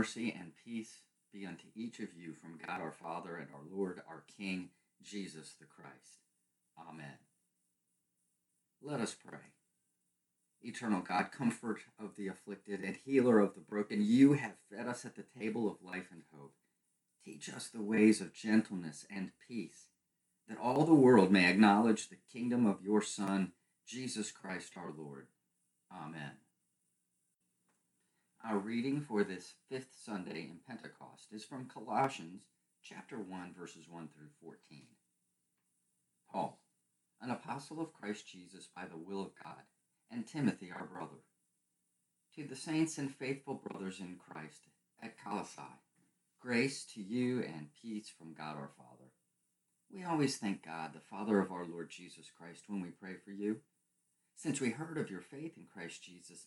Mercy, and peace be unto each of you from God our Father and our Lord, our King, Jesus the Christ. Amen. Let us pray. Eternal God, comfort of the afflicted and healer of the broken, you have fed us at the table of life and hope. Teach us the ways of gentleness and peace, that all the world may acknowledge the kingdom of your Son, Jesus Christ our Lord. Amen. Our reading for this fifth Sunday in Pentecost is from Colossians chapter 1 verses 1 through 14. Paul, an apostle of Christ Jesus by the will of God, and Timothy our brother, to the saints and faithful brothers in Christ at Colossae, grace to you and peace from God our Father. We always thank God, the Father of our Lord Jesus Christ, when we pray for you, since we heard of your faith in Christ Jesus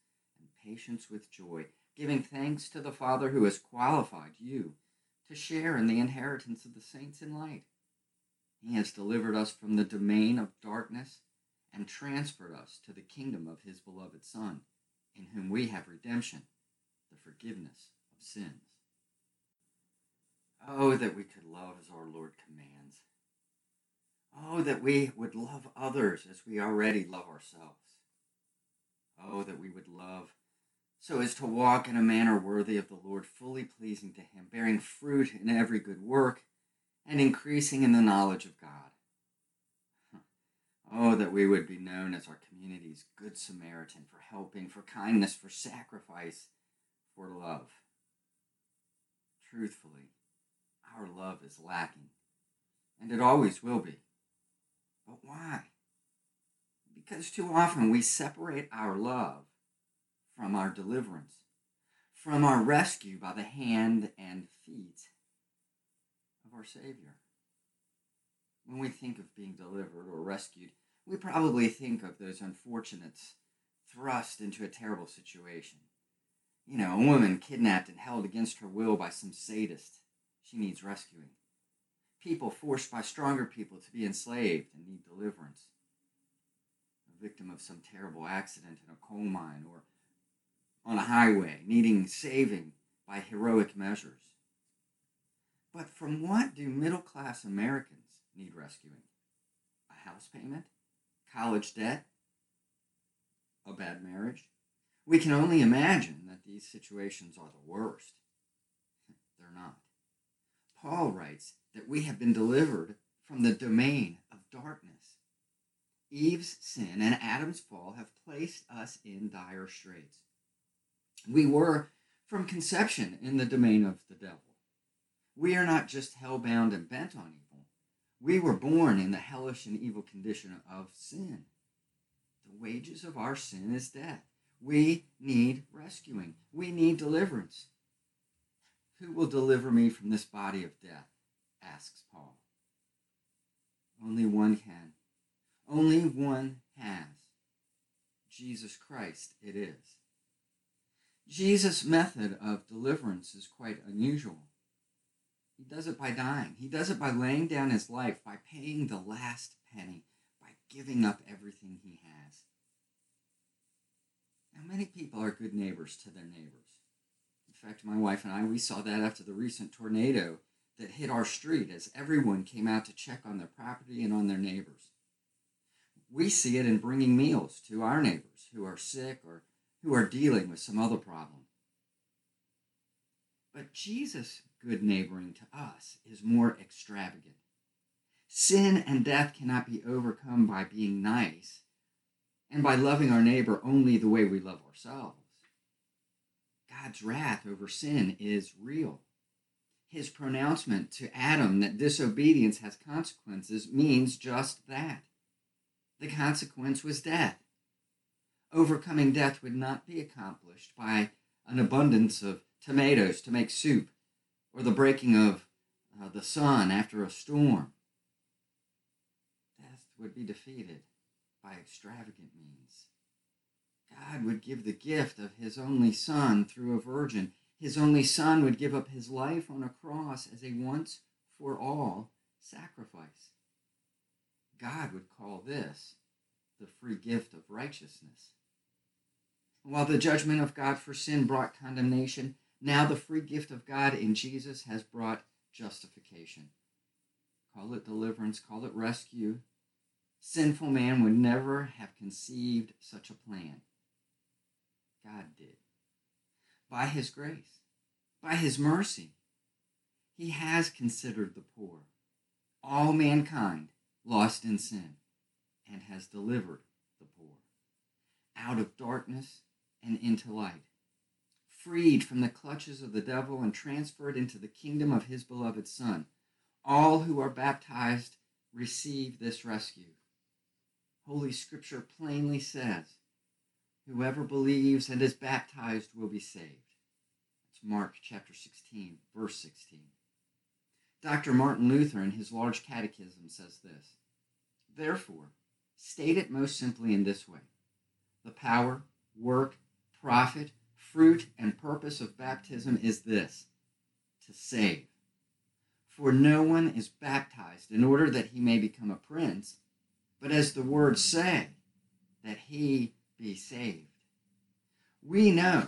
patience with joy, giving thanks to the Father who has qualified you to share in the inheritance of the saints in light. He has delivered us from the domain of darkness and transferred us to the kingdom of his beloved Son, in whom we have redemption, the forgiveness of sins. Oh, that we could love as our Lord commands. Oh, that we would love others as we already love ourselves. Oh, that we would love so as to walk in a manner worthy of the Lord, fully pleasing to Him, bearing fruit in every good work, and increasing in the knowledge of God. Oh, that we would be known as our community's Good Samaritan for helping, for kindness, for sacrifice, for love. Truthfully, our love is lacking, and it always will be. But why? Because too often we separate our love from our deliverance, from our rescue by the hand and feet of our Savior. When we think of being delivered or rescued, we probably think of those unfortunates thrust into a terrible situation. You know, a woman kidnapped and held against her will by some sadist. She needs rescuing. People forced by stronger people to be enslaved and need deliverance. A victim of some terrible accident in a coal mine or on a highway, needing saving by heroic measures. But from what do middle class Americans need rescuing? A house payment? College debt? A bad marriage? We can only imagine that these situations are the worst. They're not. Paul writes that we have been delivered from the domain of darkness Eve's sin and Adam's fall have placed us in dire straits. We were, from conception, in the domain of the devil. We are not just hell-bound and bent on evil. We were born in the hellish and evil condition of sin. The wages of our sin is death. We need rescuing. We need deliverance. Who will deliver me from this body of death? asks Paul. Only one can. Only one has. Jesus Christ it is. Jesus' method of deliverance is quite unusual. He does it by dying. He does it by laying down his life, by paying the last penny, by giving up everything he has. Now, many people are good neighbors to their neighbors. In fact, my wife and I, we saw that after the recent tornado that hit our street as everyone came out to check on their property and on their neighbors. We see it in bringing meals to our neighbors who are sick or who are dealing with some other problem. But Jesus' good neighboring to us is more extravagant. Sin and death cannot be overcome by being nice and by loving our neighbor only the way we love ourselves. God's wrath over sin is real. His pronouncement to Adam that disobedience has consequences means just that. The consequence was death. Overcoming death would not be accomplished by an abundance of tomatoes to make soup or the breaking of uh, the sun after a storm. Death would be defeated by extravagant means. God would give the gift of his only Son through a virgin. His only Son would give up his life on a cross as a once for all sacrifice. God would call this the free gift of righteousness. While the judgment of God for sin brought condemnation, now the free gift of God in Jesus has brought justification. Call it deliverance, call it rescue. Sinful man would never have conceived such a plan. God did. By his grace, by his mercy, he has considered the poor, all mankind lost in sin, and has delivered the poor out of darkness and into light freed from the clutches of the devil and transferred into the kingdom of his beloved Son. All who are baptized receive this rescue. Holy Scripture plainly says, Whoever believes and is baptized will be saved. It's Mark chapter 16, verse 16. Dr. Martin Luther, in his large catechism, says this Therefore, state it most simply in this way the power, work, profit, fruit and purpose of baptism is this to save. For no one is baptized in order that he may become a prince, but as the words say, that he be saved. We know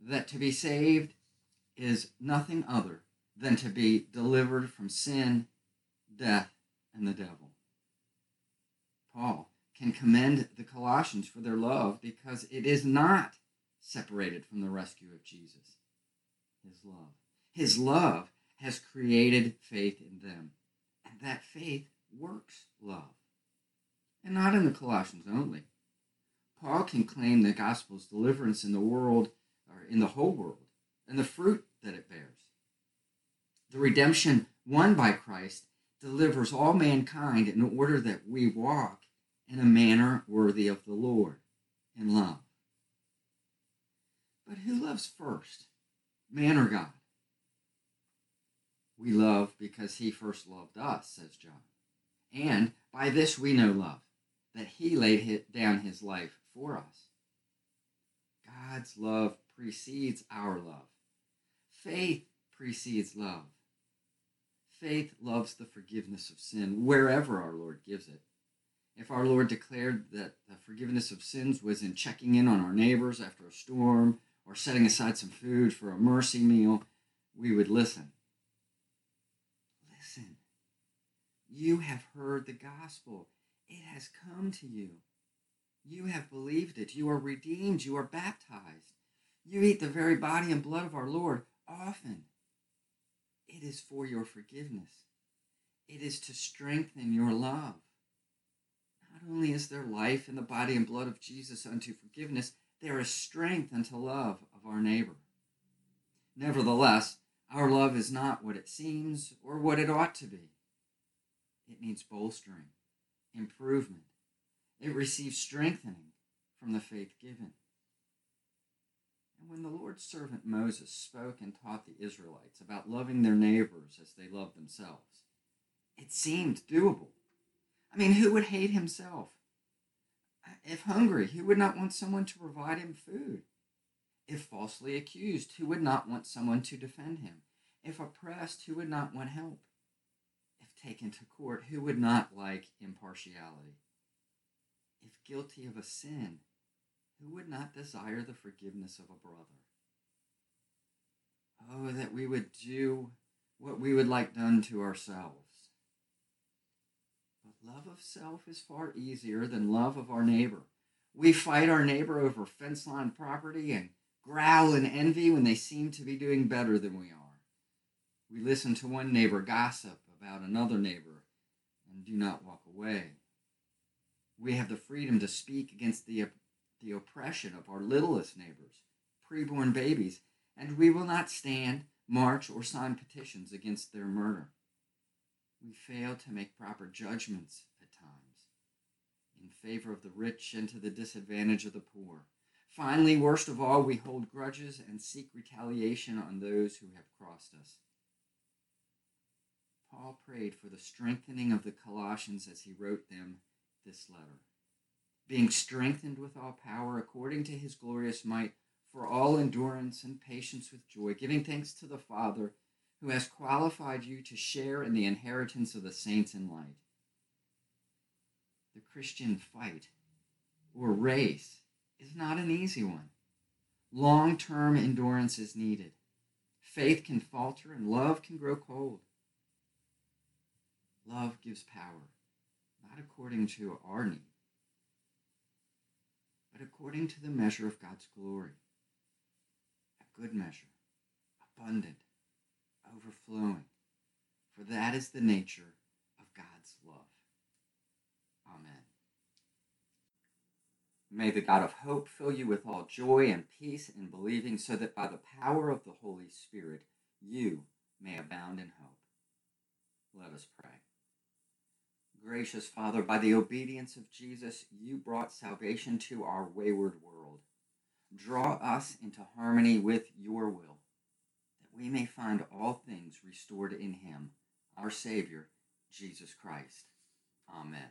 that to be saved is nothing other than to be delivered from sin, death, and the devil. Paul can commend the Colossians for their love because it is not separated from the rescue of Jesus. His love. His love has created faith in them. And that faith works love. And not in the Colossians only. Paul can claim the gospel's deliverance in the world, or in the whole world, and the fruit that it bears. The redemption won by Christ delivers all mankind in order that we walk in a manner worthy of the Lord in love. But who loves first, man or God? We love because he first loved us, says John. And by this we know love, that he laid down his life for us. God's love precedes our love. Faith precedes love. Faith loves the forgiveness of sin wherever our Lord gives it. If our Lord declared that the forgiveness of sins was in checking in on our neighbors after a storm or setting aside some food for a mercy meal, we would listen. Listen. You have heard the gospel, it has come to you. You have believed it. You are redeemed. You are baptized. You eat the very body and blood of our Lord often. It is for your forgiveness. It is to strengthen your love. Not only is there life in the body and blood of Jesus unto forgiveness, there is strength unto love of our neighbor. Nevertheless, our love is not what it seems or what it ought to be. It needs bolstering, improvement. It receives strengthening from the faith given. And when the Lord's servant Moses spoke and taught the Israelites about loving their neighbors as they love themselves, it seemed doable. I mean, who would hate himself? If hungry, who would not want someone to provide him food? If falsely accused, who would not want someone to defend him? If oppressed, who would not want help? If taken to court, who would not like impartiality? If guilty of a sin, who would not desire the forgiveness of a brother? Oh, that we would do what we would like done to ourselves. Love of self is far easier than love of our neighbor. We fight our neighbor over fence line property and growl in envy when they seem to be doing better than we are. We listen to one neighbor gossip about another neighbor and do not walk away. We have the freedom to speak against the the oppression of our littlest neighbors, preborn babies, and we will not stand, march, or sign petitions against their murder. We fail to make proper judgments at times in favor of the rich and to the disadvantage of the poor. Finally, worst of all, we hold grudges and seek retaliation on those who have crossed us. Paul prayed for the strengthening of the Colossians as he wrote them this letter being strengthened with all power according to his glorious might, for all endurance and patience with joy, giving thanks to the Father who has qualified you to share in the inheritance of the saints in light. The Christian fight or race is not an easy one. Long term endurance is needed. Faith can falter and love can grow cold. Love gives power, not according to our need, but according to the measure of God's glory. A good measure, abundant, overflowing, for that is the nature of God's love. Amen. May the God of hope fill you with all joy and peace in believing, so that by the power of the Holy Spirit you may abound in hope. Let us pray. Gracious Father, by the obedience of Jesus, you brought salvation to our wayward world. Draw us into harmony with your will, we may find all things restored in him, our Savior, Jesus Christ. Amen.